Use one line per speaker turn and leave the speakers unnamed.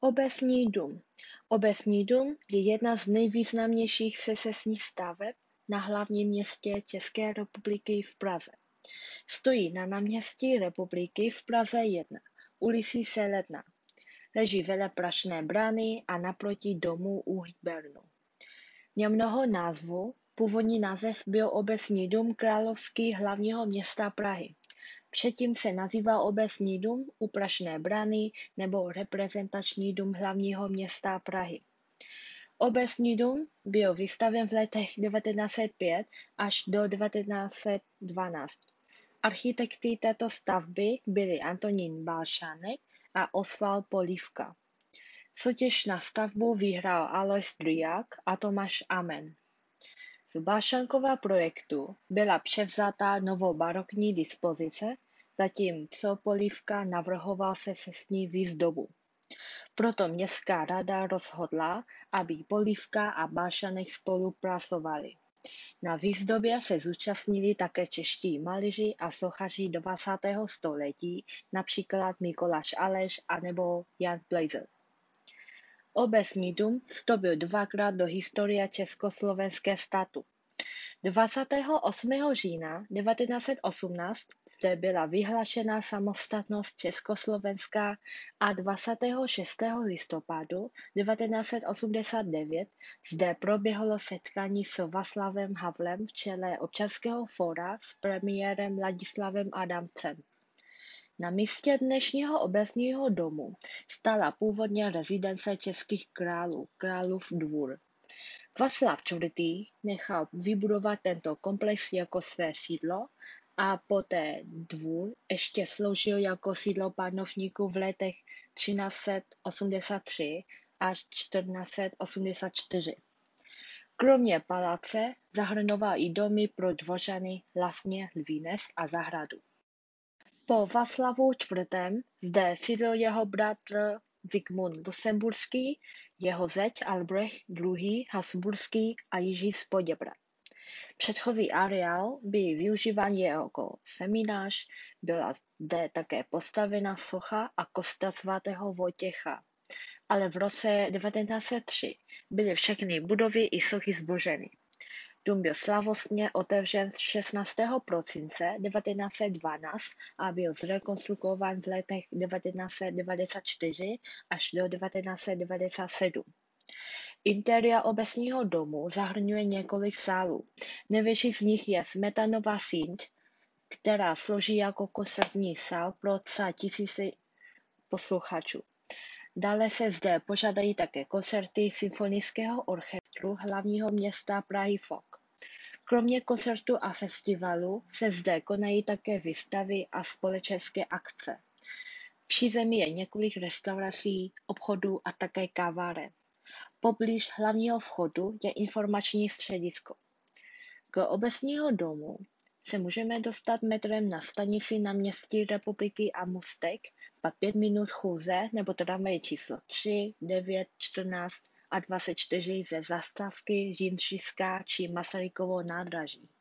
Obecní dům Obecní dům je jedna z nejvýznamnějších secesních staveb na hlavním městě České republiky v Praze. Stojí na náměstí Republiky v Praze 1, ulici Seledna. Leží vedle Prašné brány a naproti domu u Hybernu. Měl mnoho názvů, původní název byl Obecní dům Královský hlavního města Prahy. Předtím se nazýval Obecní dům u Prašné brány nebo Reprezentační dům hlavního města Prahy. Obecní dům byl vystavěn v letech 1905 až do 1912. Architekty této stavby byli Antonín Bálšánek a Osvald Polívka. Soutěž na stavbu vyhrál Alois Dryák a Tomáš Amen. Z Bálšankova projektu byla převzata novobarokní dispozice, zatímco Polívka navrhoval secesní výzdobu. Proto městská rada rozhodla, aby Polívka a Bálšanek spolupracovali. Na výzdobě se zúčastnili také čeští malíři a sochaři 20. století, například Mikoláš Aleš a nebo Jan Blazer. Obecní dům vstoupil dvakrát do historie Československé státu. 28. října 1918 zde byla vyhlášena samostatnost Československa a 26. listopadu 1989 zde proběhlo setkání s Vaslavem Havlem v čele občanského fóra s premiérem Ladislavem Adamcem. Na místě dnešního obecního domu stala původně rezidence českých králů, Králův dvůr. Václav IV. nechal vybudovat tento komplex jako své sídlo a poté dvůr ještě sloužil jako sídlo panovníků v letech 1383 až 1484. Kromě paláce zahrnoval i domy pro dvořany Lasně, Lvínec a zahradu. Po Václavu IV. zde sídlil jeho bratr Zikmund Lucemburský, jeho zeť Albrecht II. Habsburský a Jiří z Poděbrad. Předchozí areál byl využíván jako seminář, byla zde také postavena socha a kosta svatého Vojtěcha, ale v roce 1903 byly všechny budovy i sochy zboženy. Dům byl slavostně otevřen 16. prosince 1912 a byl zrekonstruován v letech 1994 až do 1997. Interiér obecního domu zahrnuje několik sálů. Největší z nich je Smetanová síň, která slouží jako koncertní sál pro tisíce posluchačů. Dále se zde pořádají také koncerty Symfonického orchestru hlavního města Prahy FOK. Kromě koncertů a festivalů se zde konají také výstavy a společenské akce. V přízemí je několik restaurací, obchodů a také kaváren. Poblíž hlavního vchodu je informační středisko. K obecního domu se můžeme dostat metrem na stanici na městí Republiky a Mustek, pak 5 minut chůze nebo tramvaj číslo 3, 9, 14 a 24 ze zastávky Žinčišská či Masarykovo nádraží.